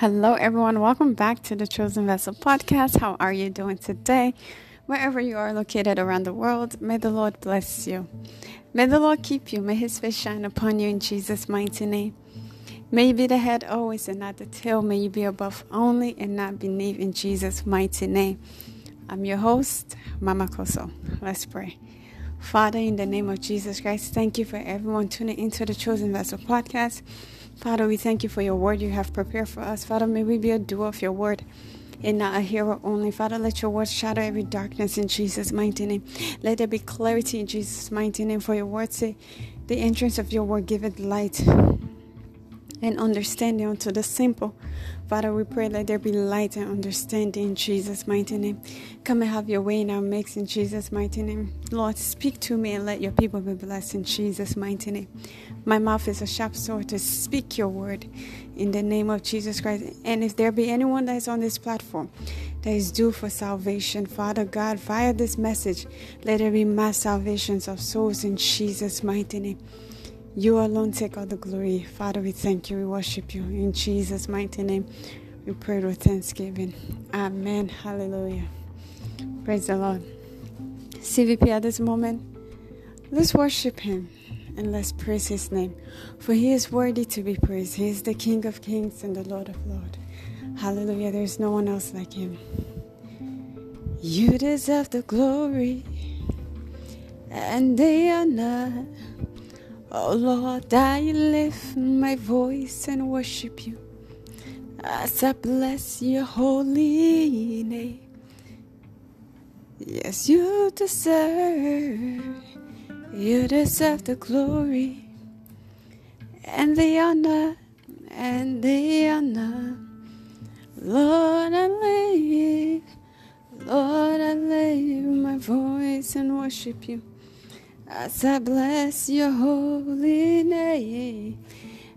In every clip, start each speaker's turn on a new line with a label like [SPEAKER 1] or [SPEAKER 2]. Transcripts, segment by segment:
[SPEAKER 1] Hello, everyone. Welcome back to the Chosen Vessel podcast. How are you doing today? Wherever you are located around the world, may the Lord bless you. May the Lord keep you. May his face shine upon you in Jesus' mighty name. May you be the head always and not the tail. May you be above only and not beneath in Jesus' mighty name. I'm your host, Mama Kosso. Let's pray. Father, in the name of Jesus Christ, thank you for everyone tuning into the Chosen Vessel podcast. Father, we thank you for your word you have prepared for us. Father, may we be a doer of your word and not a hearer only. Father, let your word shatter every darkness in Jesus' mighty name. Let there be clarity in Jesus' mighty name. For your word say, the entrance of your word giveth light and understanding unto the simple. Father, we pray that there be light and understanding in Jesus' mighty name. Come and have your way our mix in Jesus' mighty name. Lord, speak to me and let your people be blessed in Jesus' mighty name. My mouth is a sharp sword to speak your word in the name of Jesus Christ. And if there be anyone that is on this platform that is due for salvation, Father God, via this message, let there be mass salvations of souls in Jesus' mighty name. You alone take all the glory. Father, we thank you. We worship you. In Jesus' mighty name, we pray with thanksgiving. Amen. Hallelujah. Praise the Lord. CVP at this moment, let's worship Him and let's praise His name. For He is worthy to be praised. He is the King of kings and the Lord of lords. Hallelujah. There is no one else like Him. You deserve the glory, and they are not. Oh Lord, I lift my voice and worship you as I bless your holy name. Yes, you deserve, you deserve the glory and the honor and the honor. Lord, I live, Lord, I lift my voice and worship you as I bless your holy name.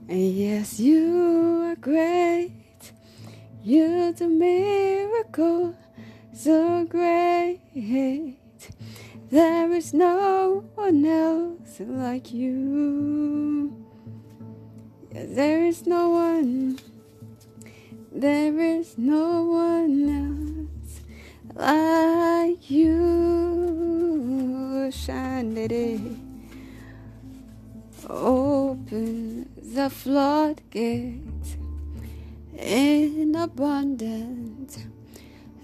[SPEAKER 1] And yes, you are great. You do miracle so great. There is no one else like you. There is no one. There is no one else like you. Shine Open the floodgates in abundance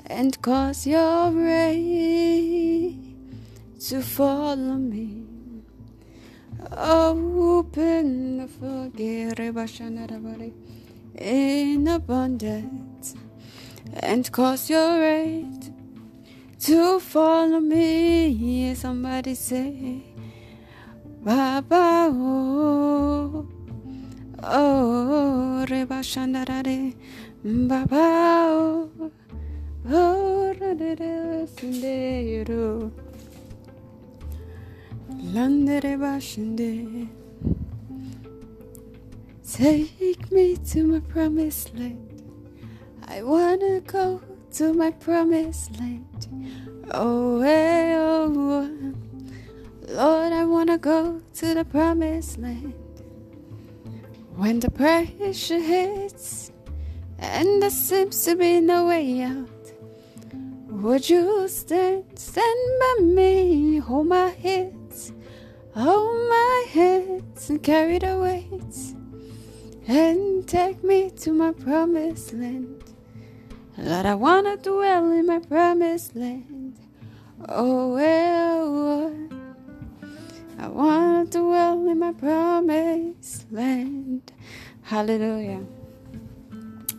[SPEAKER 1] and cause your rain to follow me. Open the floodgates in abundance and cause your rain to follow me. Somebody say, Baba, oh, oh, Reba Shandarare, Baba, oh, oh, Radere Sindero, Landere Bashinde. Take me to my promised land. I wanna go to my promised land. Oh, hey, oh, Lord, I want to go to the promised land. When the pressure hits and there seems to be no way out, would you stand, stand by me, hold my hands, hold my hands and carry the weight and take me to my promised land. Lord, I wanna dwell in my promised land. Oh, well, I wanna dwell in my promised land. Hallelujah.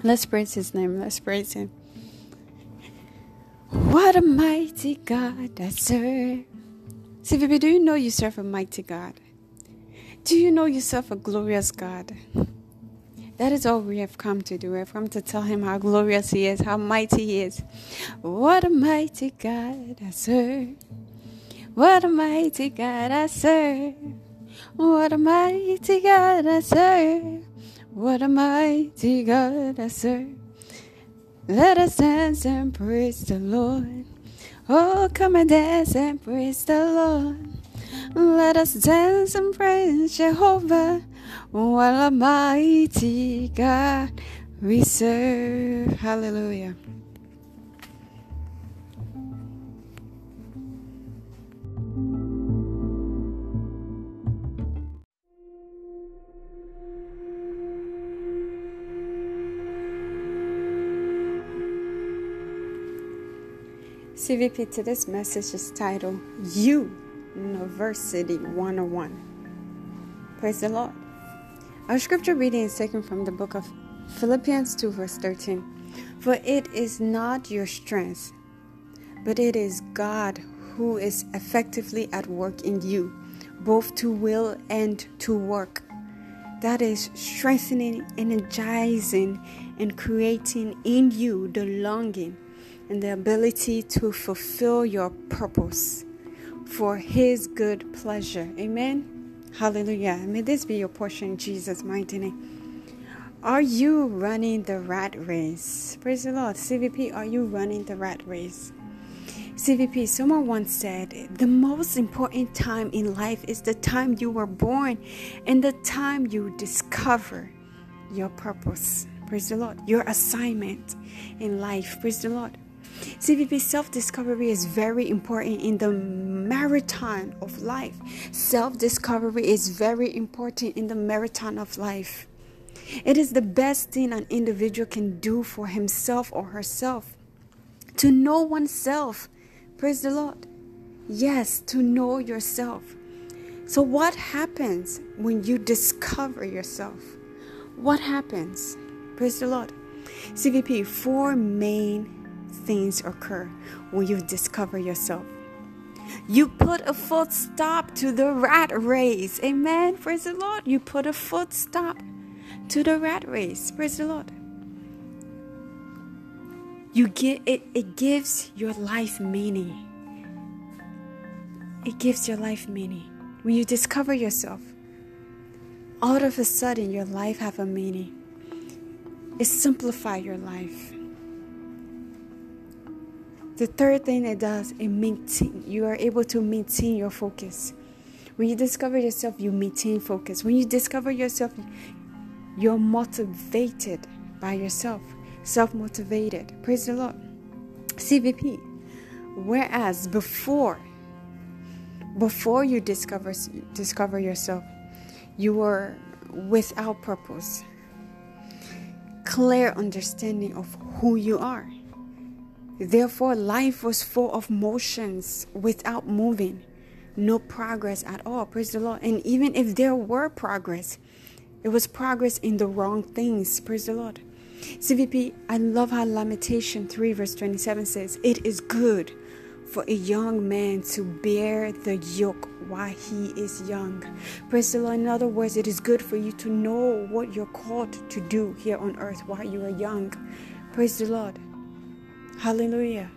[SPEAKER 1] Let's praise his name. Let's praise him. What a mighty God I serve. CVP, do you know you serve a mighty God? Do you know you serve a glorious God? That is all we have come to do. We have come to tell him how glorious he is, how mighty he is. What a mighty God I serve. What a mighty God I serve. What a mighty God I serve. What a mighty God I serve. Let us dance and praise the Lord. Oh, come and dance and praise the Lord. Let us dance and praise Jehovah. What a mighty God we serve. Hallelujah. CVP today's message is titled You University 101. Praise the Lord. Our scripture reading is taken from the book of Philippians 2, verse 13. For it is not your strength, but it is God who is effectively at work in you, both to will and to work. That is strengthening, energizing, and creating in you the longing and the ability to fulfill your purpose for His good pleasure. Amen. Hallelujah. May this be your portion in Jesus' mighty name. Are you running the rat race? Praise the Lord. CVP, are you running the rat race? CVP, someone once said, the most important time in life is the time you were born and the time you discover your purpose. Praise the Lord. Your assignment in life. Praise the Lord. CVP self discovery is very important in the marathon of life. Self discovery is very important in the marathon of life. It is the best thing an individual can do for himself or herself. To know oneself. Praise the Lord. Yes, to know yourself. So, what happens when you discover yourself? What happens? Praise the Lord. CVP, four main things occur when you discover yourself. You put a foot stop to the rat race. Amen. Praise the Lord. You put a foot stop to the rat race. Praise the Lord. You get it, it gives your life meaning. It gives your life meaning. When you discover yourself, all of a sudden your life have a meaning. It simplify your life. The third thing it does, it maintain, you are able to maintain your focus. When you discover yourself, you maintain focus. When you discover yourself, you're motivated by yourself, self motivated. Praise the Lord. CVP. Whereas before, before you discover discover yourself, you were without purpose, clear understanding of who you are. Therefore, life was full of motions without moving, no progress at all. Praise the Lord. And even if there were progress, it was progress in the wrong things. Praise the Lord. CVP, I love how Lamentation 3, verse 27 says, It is good for a young man to bear the yoke while he is young. Praise the Lord. In other words, it is good for you to know what you're called to do here on earth while you are young. Praise the Lord. Hallelujah.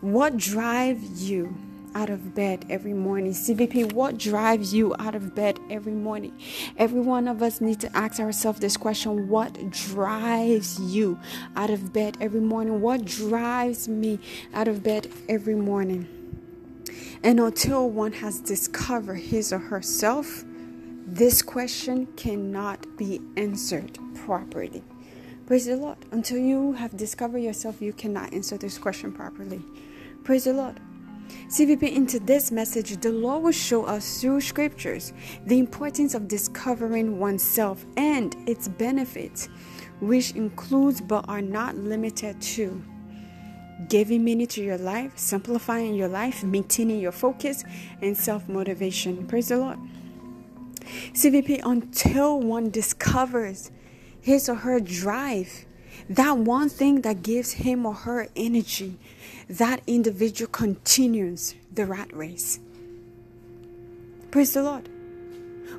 [SPEAKER 1] What drives you out of bed every morning? CVP, what drives you out of bed every morning? Every one of us need to ask ourselves this question What drives you out of bed every morning? What drives me out of bed every morning? And until one has discovered his or herself, this question cannot be answered properly. Praise the Lord. Until you have discovered yourself, you cannot answer this question properly. Praise the Lord. CVP, into this message, the Lord will show us through scriptures the importance of discovering oneself and its benefits, which includes but are not limited to giving meaning to your life, simplifying your life, maintaining your focus, and self motivation. Praise the Lord. CVP, until one discovers his or her drive, that one thing that gives him or her energy, that individual continues the rat race. Praise the Lord.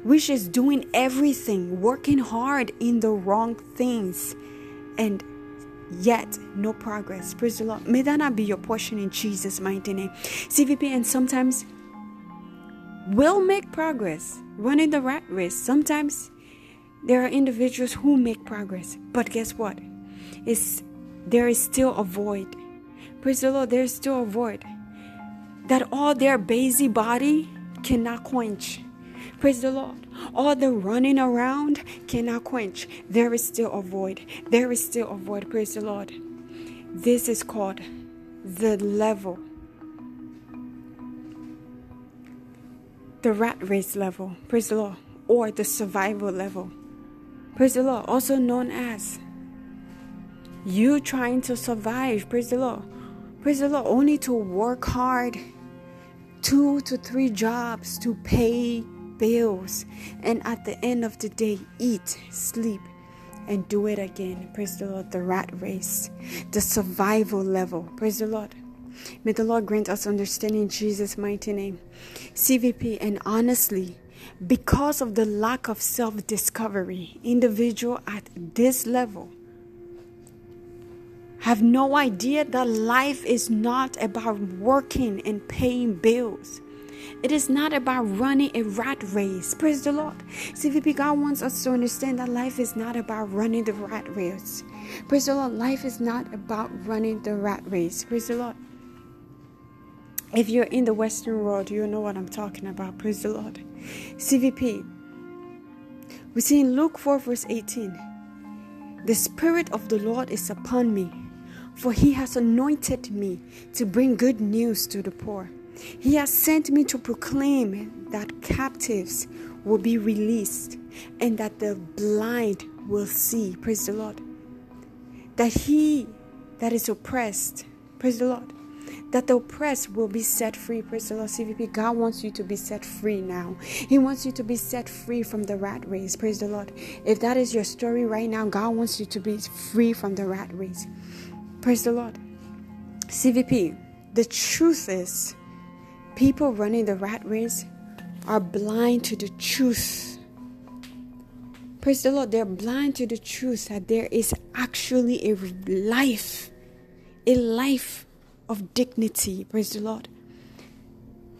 [SPEAKER 1] Which is doing everything, working hard in the wrong things, and yet no progress. Praise the Lord. May that not be your portion in Jesus' mighty name. CVP, and sometimes will make progress running the rat race. Sometimes there are individuals who make progress, but guess what? It's, there is still a void. Praise the Lord, there is still a void that all their busy body cannot quench. Praise the Lord. All the running around cannot quench. There is still a void. There is still a void. Praise the Lord. This is called the level. The rat race level. Praise the Lord. Or the survival level. Praise the Lord. Also known as you trying to survive. Praise the Lord. Praise the Lord. Only to work hard. Two to three jobs to pay bills. And at the end of the day, eat, sleep, and do it again. Praise the Lord. The rat race. The survival level. Praise the Lord. May the Lord grant us understanding in Jesus' mighty name. CVP, and honestly, because of the lack of self discovery, individual at this level have no idea that life is not about working and paying bills. It is not about running a rat race. Praise the Lord. CVP God wants us to understand that life is not about running the rat race. Praise the Lord. Life is not about running the rat race. Praise the Lord. If you're in the Western world, you know what I'm talking about. Praise the Lord. CVP. We see in Luke 4, verse 18 The Spirit of the Lord is upon me, for he has anointed me to bring good news to the poor. He has sent me to proclaim that captives will be released and that the blind will see. Praise the Lord. That he that is oppressed, praise the Lord, that the oppressed will be set free. Praise the Lord, CVP. God wants you to be set free now. He wants you to be set free from the rat race. Praise the Lord. If that is your story right now, God wants you to be free from the rat race. Praise the Lord. CVP, the truth is, people running the rat race are blind to the truth. Praise the Lord, they're blind to the truth that there is actually a life, a life of dignity. Praise the Lord.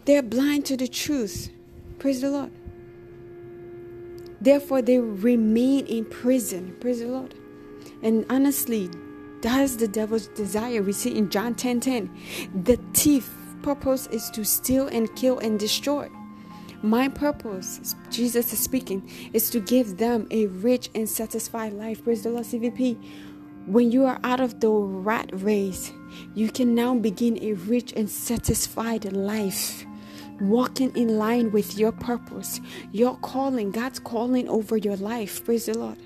[SPEAKER 1] They're blind to the truth. Praise the Lord. Therefore, they remain in prison. Praise the Lord. And honestly, that's the devil's desire. We see in John 10 10. The thief purpose is to steal and kill and destroy. My purpose, Jesus is speaking, is to give them a rich and satisfied life. Praise the Lord, CVP. When you are out of the rat race, you can now begin a rich and satisfied life. Walking in line with your purpose, your calling, God's calling over your life. Praise the Lord.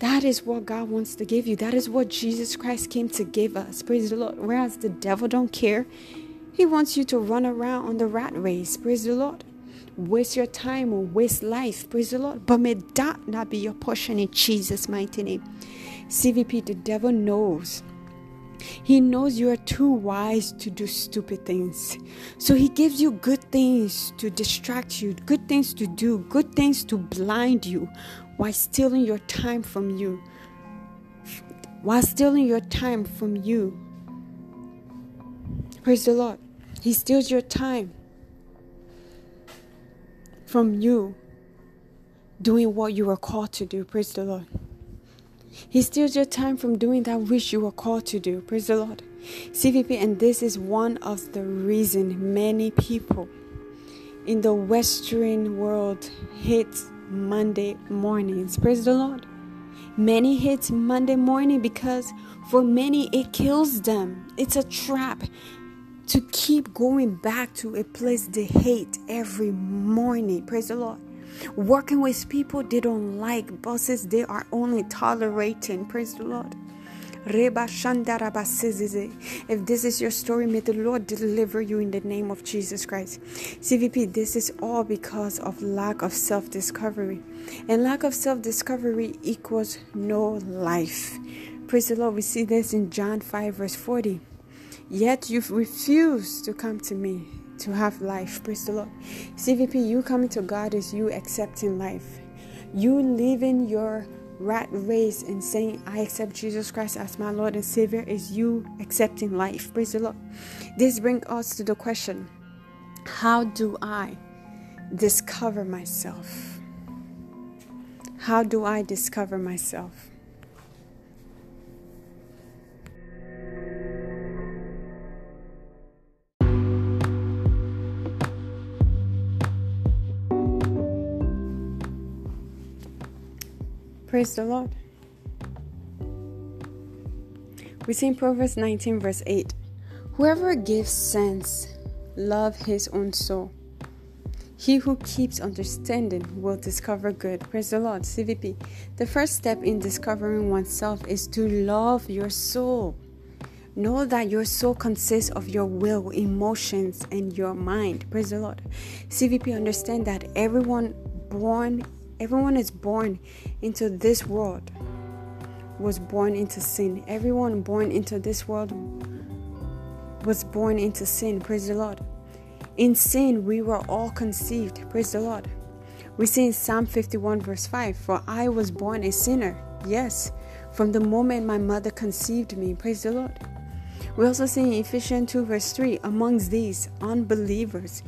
[SPEAKER 1] That is what God wants to give you. That is what Jesus Christ came to give us. Praise the Lord. Whereas the devil don't care. He wants you to run around on the rat race. Praise the Lord. Waste your time or waste life. Praise the Lord. But may that not be your portion in Jesus' mighty name. CVP, the devil knows. He knows you are too wise to do stupid things. So he gives you good things to distract you, good things to do, good things to blind you while stealing your time from you. While stealing your time from you. Praise the Lord. He steals your time from you doing what you were called to do. Praise the Lord. He steals your time from doing that which you were called to do. Praise the Lord. CVP, and this is one of the reason many people in the Western world hate Monday mornings. Praise the Lord. Many hate Monday morning because for many it kills them. It's a trap to keep going back to a place they hate every morning. Praise the Lord. Working with people they don't like, bosses they are only tolerating. Praise the Lord. If this is your story, may the Lord deliver you in the name of Jesus Christ. CVP, this is all because of lack of self discovery. And lack of self discovery equals no life. Praise the Lord. We see this in John 5, verse 40. Yet you've refused to come to me to have life. Praise the Lord. CVP, you coming to God is you accepting life. You living your rat race and saying, I accept Jesus Christ as my Lord and Savior is you accepting life. Praise the Lord. This brings us to the question How do I discover myself? How do I discover myself? Praise the Lord. We see in Proverbs 19, verse 8 Whoever gives sense, love his own soul. He who keeps understanding will discover good. Praise the Lord. CVP. The first step in discovering oneself is to love your soul. Know that your soul consists of your will, emotions, and your mind. Praise the Lord. CVP understand that everyone born, everyone is born into this world was born into sin. Everyone born into this world was born into sin. Praise the Lord. In sin, we were all conceived. Praise the Lord. We see in Psalm 51, verse 5 For I was born a sinner. Yes, from the moment my mother conceived me. Praise the Lord. We also see in Ephesians 2, verse 3 Amongst these unbelievers,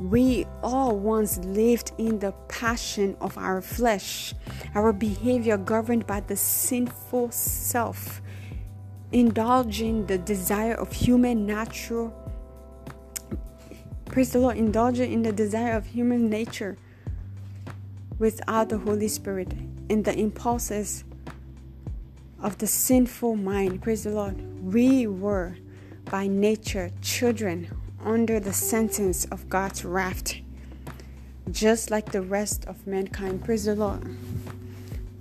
[SPEAKER 1] we all once lived in the passion of our flesh, our behavior governed by the sinful self, indulging the desire of human natural. Praise the Lord, indulging in the desire of human nature without the Holy Spirit and the impulses of the sinful mind. Praise the Lord. We were by nature children under the sentence of God's wrath, just like the rest of mankind. Praise the Lord.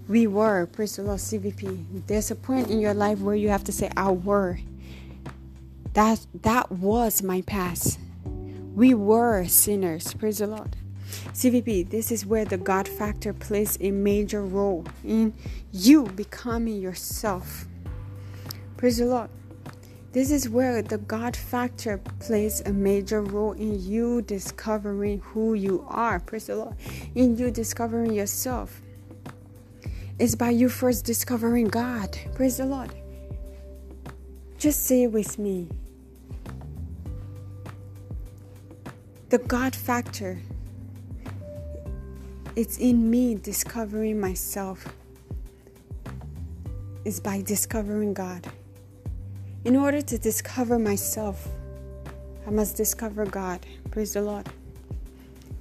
[SPEAKER 1] We were, praise the Lord, CVP. There's a point in your life where you have to say, I were. That that was my past. We were sinners. Praise the Lord. CVP, this is where the God factor plays a major role in you becoming yourself. Praise the Lord. This is where the God factor plays a major role in you discovering who you are. Praise the Lord. In you discovering yourself. It's by you first discovering God. Praise the Lord. Just say it with me. The God factor. It's in me discovering myself. It's by discovering God. In order to discover myself, I must discover God. Praise the Lord.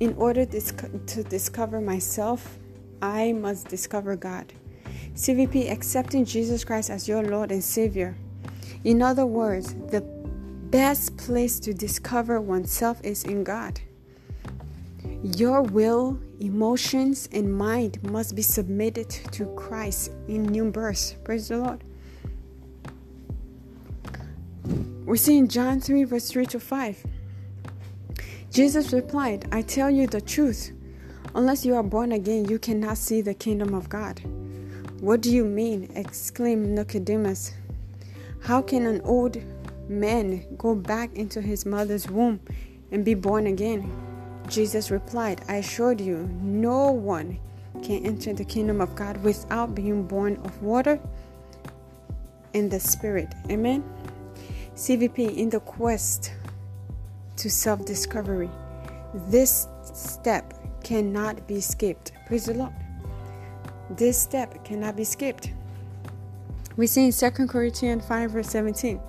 [SPEAKER 1] In order to discover myself, I must discover God. CVP, accepting Jesus Christ as your Lord and Savior. In other words, the best place to discover oneself is in God. Your will, emotions, and mind must be submitted to Christ in new birth. Praise the Lord. We see in John 3, verse 3 to 5. Jesus replied, I tell you the truth. Unless you are born again, you cannot see the kingdom of God. What do you mean? exclaimed Nicodemus. How can an old man go back into his mother's womb and be born again? Jesus replied, I assured you, no one can enter the kingdom of God without being born of water and the Spirit. Amen. CVP in the quest to self discovery. This step cannot be skipped. Praise the Lord. This step cannot be skipped. We see in 2 Corinthians 5, verse 17.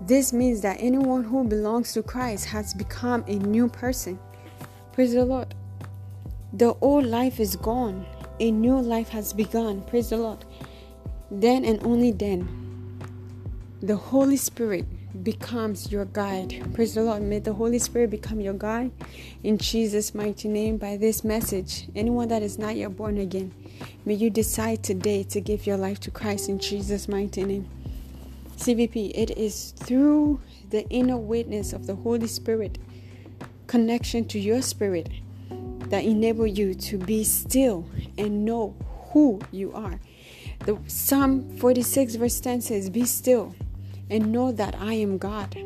[SPEAKER 1] This means that anyone who belongs to Christ has become a new person. Praise the Lord. The old life is gone, a new life has begun. Praise the Lord. Then and only then the Holy Spirit becomes your guide. Praise the Lord. May the Holy Spirit become your guide in Jesus' mighty name by this message. Anyone that is not yet born again, may you decide today to give your life to Christ in Jesus' mighty name. CVP, it is through the inner witness of the Holy Spirit, connection to your spirit, that enable you to be still and know who you are. The Psalm 46 verse 10 says, Be still and know that I am God.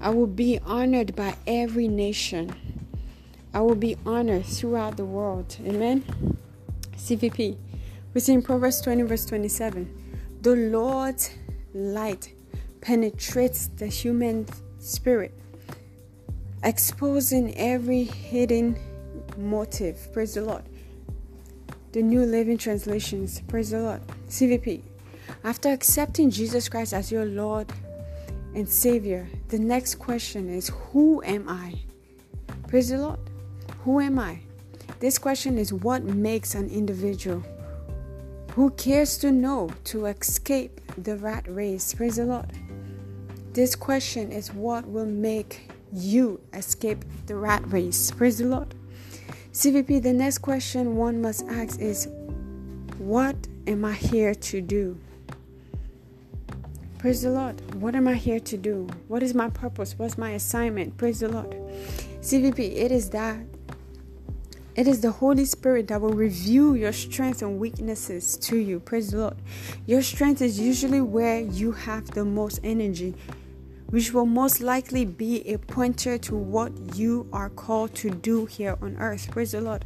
[SPEAKER 1] I will be honored by every nation. I will be honored throughout the world. Amen. CVP. We see in Proverbs 20, verse 27 The Lord's light penetrates the human spirit, exposing every hidden motive. Praise the Lord. The New Living Translations. Praise the Lord. CVP. After accepting Jesus Christ as your Lord and Savior, the next question is Who am I? Praise the Lord. Who am I? This question is what makes an individual. Who cares to know to escape the rat race? Praise the Lord. This question is what will make you escape the rat race. Praise the Lord. CVP, the next question one must ask is What am I here to do? Praise the Lord. What am I here to do? What is my purpose? What's my assignment? Praise the Lord. CVP, it is that. It is the Holy Spirit that will reveal your strengths and weaknesses to you. Praise the Lord. Your strength is usually where you have the most energy which will most likely be a pointer to what you are called to do here on earth. Praise the Lord.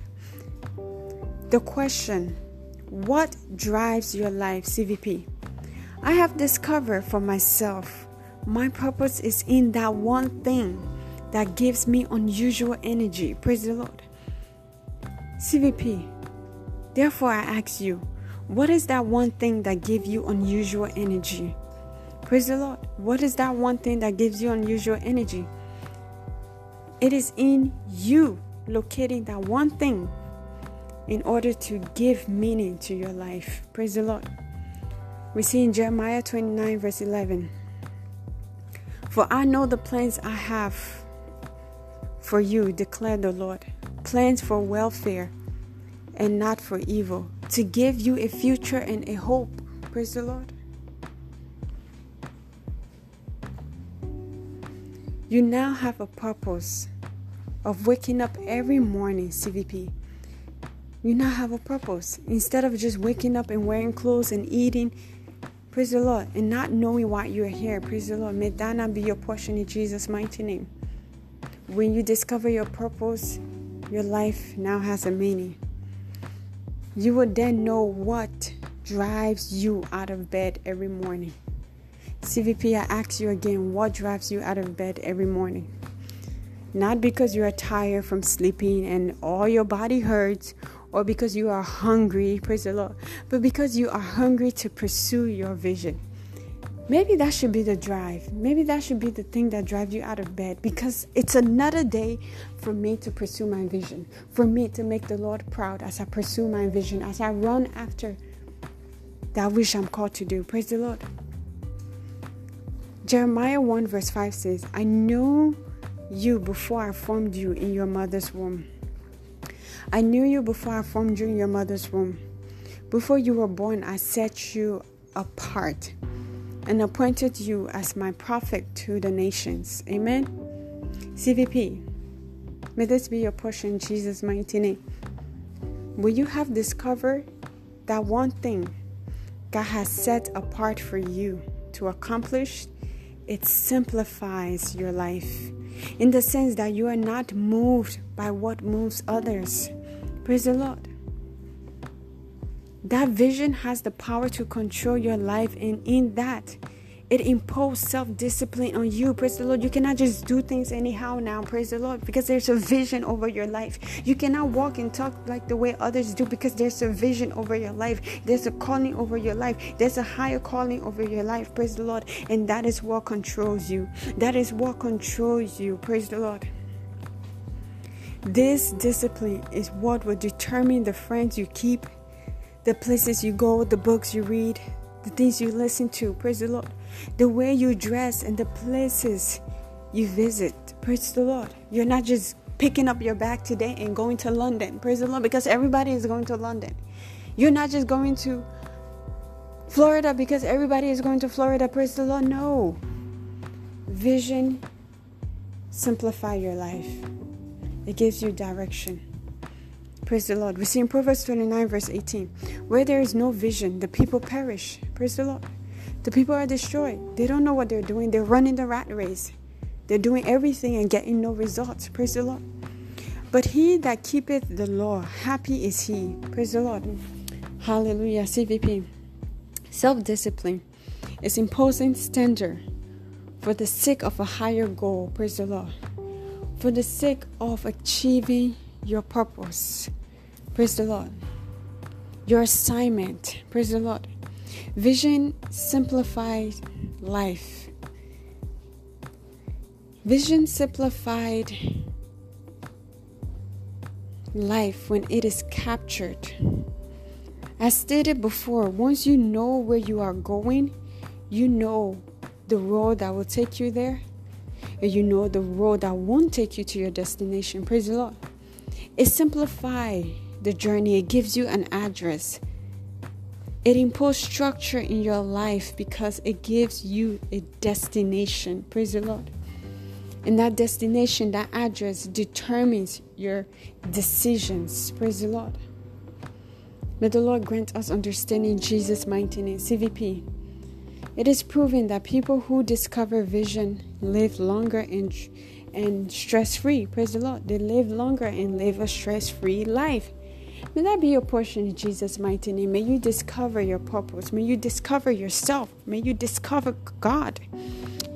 [SPEAKER 1] The question What drives your life, CVP? I have discovered for myself my purpose is in that one thing that gives me unusual energy. Praise the Lord. CVP. Therefore, I ask you, what is that one thing that gives you unusual energy? Praise the Lord. What is that one thing that gives you unusual energy? It is in you locating that one thing in order to give meaning to your life. Praise the Lord. We see in Jeremiah 29, verse 11 For I know the plans I have for you, declared the Lord plans for welfare and not for evil, to give you a future and a hope. Praise the Lord. You now have a purpose of waking up every morning, CVP. You now have a purpose. Instead of just waking up and wearing clothes and eating, praise the Lord, and not knowing why you're here, praise the Lord. May that not be your portion in Jesus' mighty name. When you discover your purpose, your life now has a meaning. You will then know what drives you out of bed every morning. CVP, I ask you again, what drives you out of bed every morning? Not because you are tired from sleeping and all your body hurts or because you are hungry, praise the Lord, but because you are hungry to pursue your vision. Maybe that should be the drive. Maybe that should be the thing that drives you out of bed because it's another day for me to pursue my vision, for me to make the Lord proud as I pursue my vision, as I run after that which I'm called to do. Praise the Lord. Jeremiah 1 verse 5 says, I know you before I formed you in your mother's womb. I knew you before I formed you in your mother's womb. Before you were born, I set you apart and appointed you as my prophet to the nations. Amen. CVP, may this be your portion in Jesus' mighty name. Will you have discovered that one thing God has set apart for you to accomplish it simplifies your life in the sense that you are not moved by what moves others. Praise the Lord. That vision has the power to control your life, and in that, it imposes self discipline on you. Praise the Lord. You cannot just do things anyhow now. Praise the Lord. Because there's a vision over your life. You cannot walk and talk like the way others do because there's a vision over your life. There's a calling over your life. There's a higher calling over your life. Praise the Lord. And that is what controls you. That is what controls you. Praise the Lord. This discipline is what will determine the friends you keep, the places you go, the books you read, the things you listen to. Praise the Lord the way you dress, and the places you visit. Praise the Lord. You're not just picking up your bag today and going to London. Praise the Lord. Because everybody is going to London. You're not just going to Florida because everybody is going to Florida. Praise the Lord. No. Vision simplify your life. It gives you direction. Praise the Lord. We see in Proverbs 29, verse 18, where there is no vision, the people perish. Praise the Lord. The people are destroyed. They don't know what they're doing. They're running the rat race. They're doing everything and getting no results. Praise the Lord. But he that keepeth the law, happy is he. Praise the Lord. Hallelujah. CVP. Self discipline is imposing standard for the sake of a higher goal. Praise the Lord. For the sake of achieving your purpose. Praise the Lord. Your assignment. Praise the Lord. Vision simplified life. Vision simplified life when it is captured As stated before, once you know where you are going, you know the road that will take you there, and you know the road that won't take you to your destination. Praise the Lord. It simplifies the journey, it gives you an address. It imposes structure in your life because it gives you a destination. Praise the Lord. And that destination, that address determines your decisions. Praise the Lord. May the Lord grant us understanding Jesus' mighty name. CVP. It is proven that people who discover vision live longer and, and stress free. Praise the Lord. They live longer and live a stress free life. May that be your portion in Jesus' mighty name. May you discover your purpose. May you discover yourself. May you discover God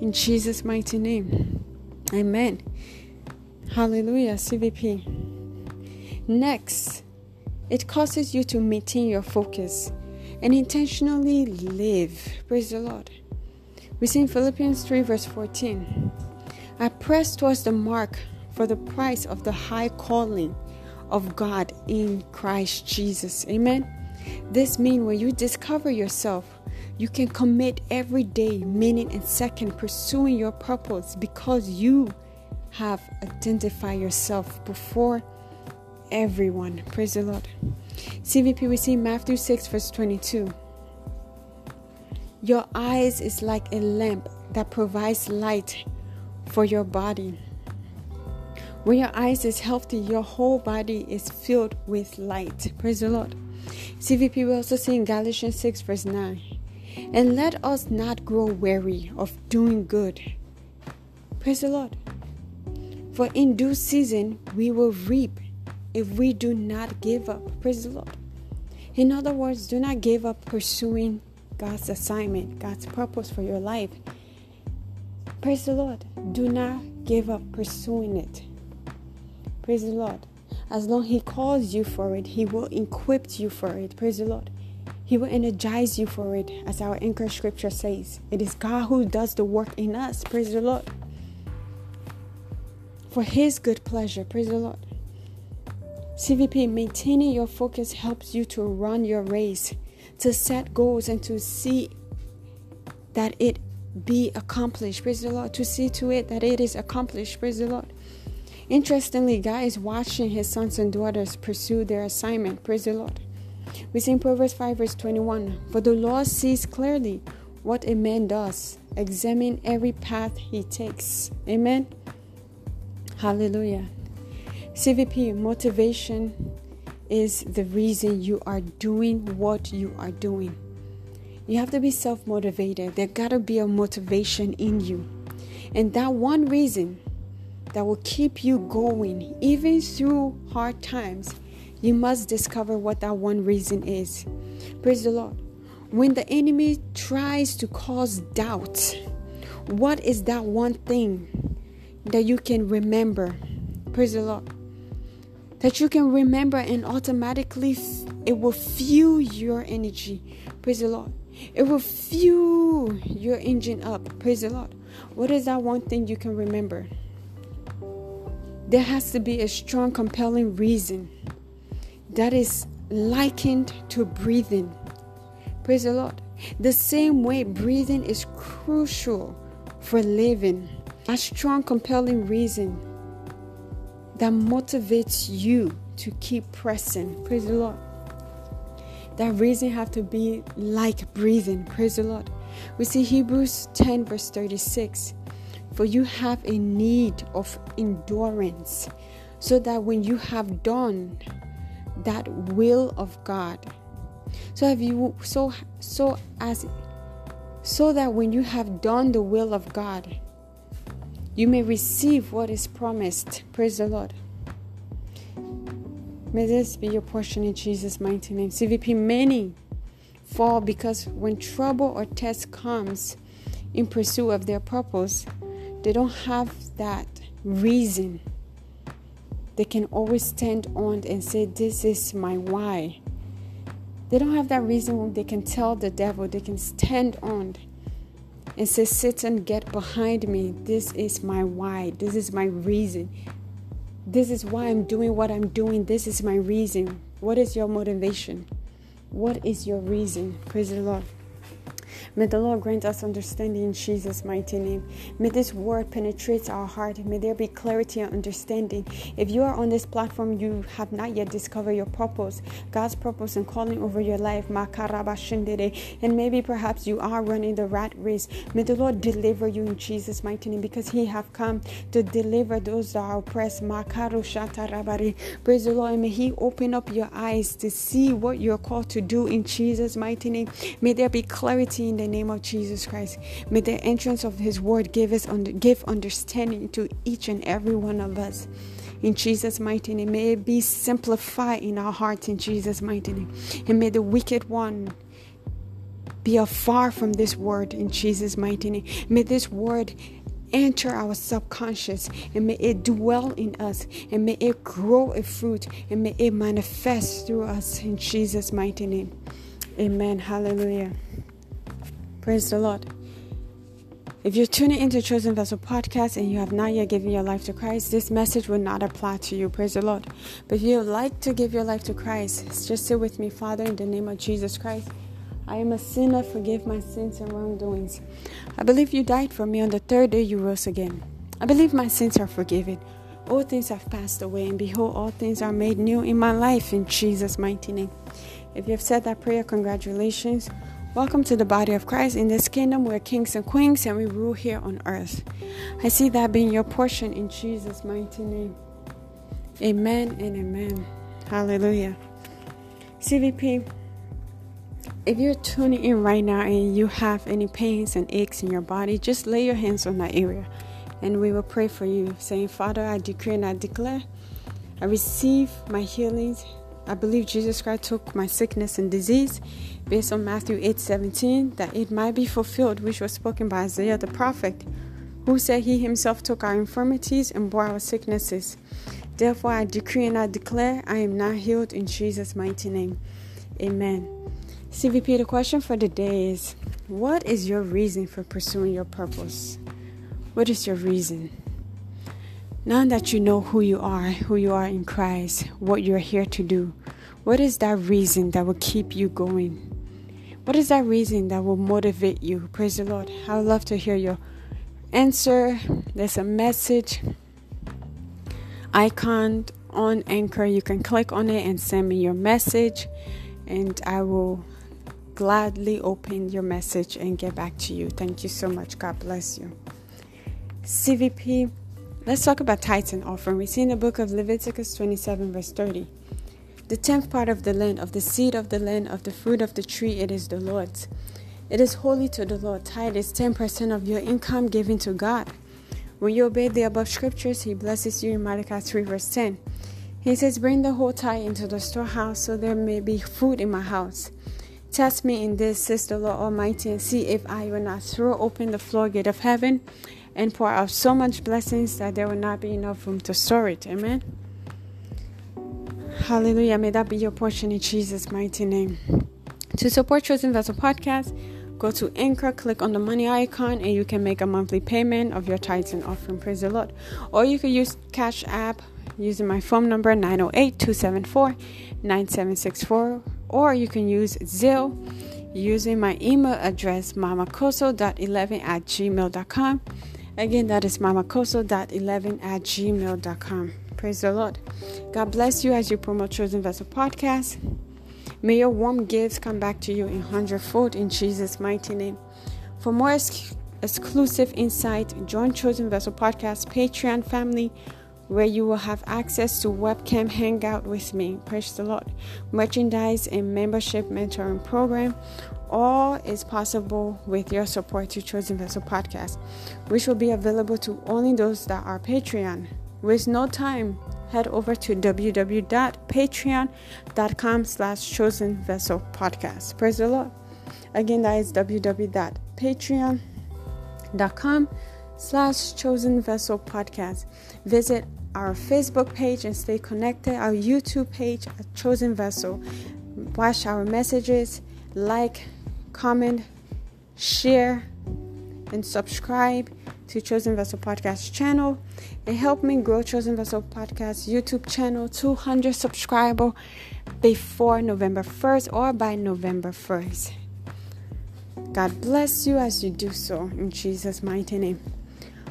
[SPEAKER 1] in Jesus' mighty name. Amen. Hallelujah. CVP. Next, it causes you to maintain your focus and intentionally live. Praise the Lord. We see in Philippians 3, verse 14 I press towards the mark for the price of the high calling of God in Christ Jesus. Amen. This means when you discover yourself, you can commit every day, minute, and second pursuing your purpose because you have identified yourself before everyone. Praise the Lord. CVP, we see Matthew 6, verse 22. Your eyes is like a lamp that provides light for your body. When your eyes is healthy, your whole body is filled with light. Praise the Lord. CVP, we also see in Galatians 6, verse 9. And let us not grow weary of doing good. Praise the Lord. For in due season we will reap if we do not give up. Praise the Lord. In other words, do not give up pursuing God's assignment, God's purpose for your life. Praise the Lord. Do not give up pursuing it. Praise the Lord. As long He calls you for it, He will equip you for it. Praise the Lord. He will energize you for it, as our anchor scripture says. It is God who does the work in us. Praise the Lord. For His good pleasure. Praise the Lord. CVP, maintaining your focus helps you to run your race, to set goals, and to see that it be accomplished. Praise the Lord. To see to it that it is accomplished. Praise the Lord. Interestingly, God is watching his sons and daughters pursue their assignment. Praise the Lord. We see in Proverbs 5, verse 21 For the Lord sees clearly what a man does, examine every path he takes. Amen. Hallelujah. CVP motivation is the reason you are doing what you are doing. You have to be self motivated. There got to be a motivation in you. And that one reason that will keep you going, even through hard times, you must discover what that one reason is. Praise the Lord. When the enemy tries to cause doubt, what is that one thing that you can remember? Praise the Lord that you can remember and automatically it will fuel your energy. Praise the Lord. It will fuel your engine up. Praise the Lord. What is that one thing you can remember? There has to be a strong, compelling reason that is likened to breathing. Praise the Lord. The same way breathing is crucial for living. A strong, compelling reason that motivates you to keep pressing. Praise the Lord. That reason have to be like breathing. Praise the Lord. We see Hebrews 10 verse 36. For you have a need of endurance, so that when you have done that will of God, so have you so so as so that when you have done the will of God, you may receive what is promised. Praise the Lord. May this be your portion in Jesus' mighty name. CVP, many fall because when trouble or test comes in pursuit of their purpose, they don't have that reason. They can always stand on and say, This is my why. They don't have that reason they can tell the devil, they can stand on and say, Satan, get behind me. This is my why. This is my reason. This is why I'm doing what I'm doing. This is my reason. What is your motivation? What is your reason? Praise the Lord. May the Lord grant us understanding in Jesus' mighty name. May this word penetrate our heart. May there be clarity and understanding. If you are on this platform, you have not yet discovered your purpose, God's purpose and calling over your life. And maybe perhaps you are running the rat race. May the Lord deliver you in Jesus' mighty name because He have come to deliver those that are oppressed. Praise the Lord. And may He open up your eyes to see what you're called to do in Jesus' mighty name. May there be clarity in the name of Jesus Christ. May the entrance of His word give us under, give understanding to each and every one of us. In Jesus' mighty name, may it be simplified in our hearts. In Jesus' mighty name, and may the wicked one be afar from this word. In Jesus' mighty name, may this word enter our subconscious and may it dwell in us and may it grow a fruit and may it manifest through us in Jesus' mighty name. Amen. Hallelujah. Praise the Lord. If you're tuning into Chosen Vessel podcast and you have not yet given your life to Christ, this message will not apply to you. Praise the Lord. But if you would like to give your life to Christ, just say with me, Father, in the name of Jesus Christ. I am a sinner, forgive my sins and wrongdoings. I believe you died for me on the third day you rose again. I believe my sins are forgiven. All things have passed away, and behold, all things are made new in my life in Jesus' mighty name. If you have said that prayer, congratulations. Welcome to the body of Christ. In this kingdom, we're kings and queens and we rule here on earth. I see that being your portion in Jesus' mighty name. Amen and amen. Hallelujah. CVP, if you're tuning in right now and you have any pains and aches in your body, just lay your hands on that area and we will pray for you, saying, Father, I decree and I declare, I receive my healings I believe Jesus Christ took my sickness and disease based on Matthew 8:17 that it might be fulfilled which was spoken by Isaiah the prophet who said he himself took our infirmities and bore our sicknesses. Therefore I decree and I declare I am now healed in Jesus mighty name. Amen. CVP the question for the day is what is your reason for pursuing your purpose? What is your reason? Now that you know who you are, who you are in Christ, what you're here to do, what is that reason that will keep you going? What is that reason that will motivate you? Praise the Lord. I would love to hear your answer. There's a message icon on Anchor. You can click on it and send me your message, and I will gladly open your message and get back to you. Thank you so much. God bless you. CVP Let's talk about tithes and offering. We see in the book of Leviticus 27, verse 30. The tenth part of the land, of the seed of the land, of the fruit of the tree, it is the Lord's. It is holy to the Lord. Tithe is 10% of your income given to God. When you obey the above scriptures, He blesses you in Malachi 3, verse 10. He says, Bring the whole tithe into the storehouse, so there may be food in my house. Test me in this, says the Lord Almighty, and see if I will not throw open the floodgate of heaven and pour out so much blessings that there will not be enough room to store it. Amen. Hallelujah. May that be your portion in Jesus' mighty name. To support Chosen Vessel Podcast, go to Anchor, click on the money icon, and you can make a monthly payment of your tithes and offering. Praise the Lord. Or you can use Cash App using my phone number 908 274 9764, or you can use Zelle using my email address mamakosso.11 at gmail.com. Again, that is mamakosso.11 at gmail.com. Praise the Lord. God bless you as you promote Chosen Vessel Podcast. May your warm gifts come back to you in hundredfold in Jesus' mighty name. For more ex- exclusive insight, join Chosen Vessel Podcast Patreon family where you will have access to webcam hangout with me. Praise the Lord. Merchandise and membership mentoring program all is possible with your support to Chosen Vessel Podcast, which will be available to only those that are Patreon. With no time, head over to www.patreon.com slash chosen vessel podcast. Praise the Lord. Again, that is www.patreon.com slash chosen vessel podcast. Visit our Facebook page and stay connected, our YouTube page at Chosen Vessel. Watch our messages, like, comment, share, and subscribe to Chosen Vessel Podcast channel and help me grow Chosen Vessel Podcast YouTube channel 200 subscriber before November 1st or by November 1st. God bless you as you do so in Jesus' mighty name.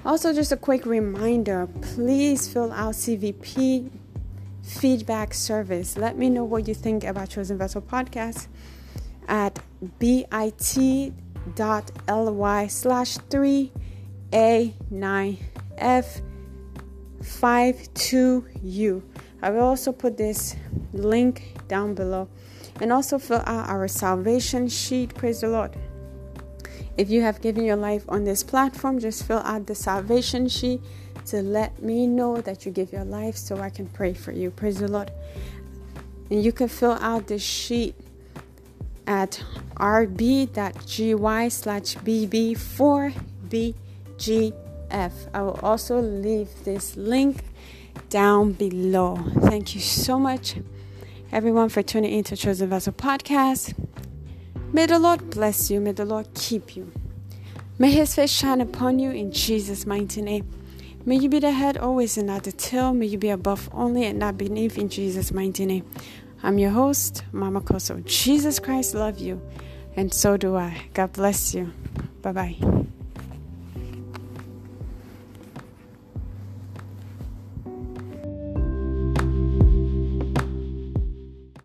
[SPEAKER 1] Also, just a quick reminder please fill out CVP feedback service. Let me know what you think about Chosen Vessel Podcast at bit.ly slash 3A9F52U. I will also put this link down below and also fill out our salvation sheet. Praise the Lord. If you have given your life on this platform, just fill out the salvation sheet to let me know that you give your life so I can pray for you. Praise the Lord. And you can fill out this sheet at rb.gy slash bb4bgf. I will also leave this link down below. Thank you so much, everyone, for tuning into Chosen Vessel Podcast. May the Lord bless you. May the Lord keep you. May his face shine upon you in Jesus' mighty name. May you be the head always and not the tail. May you be above only and not beneath in Jesus' mighty name. I'm your host, Mama Kosso. Jesus Christ love you, and so do I. God bless you. Bye bye.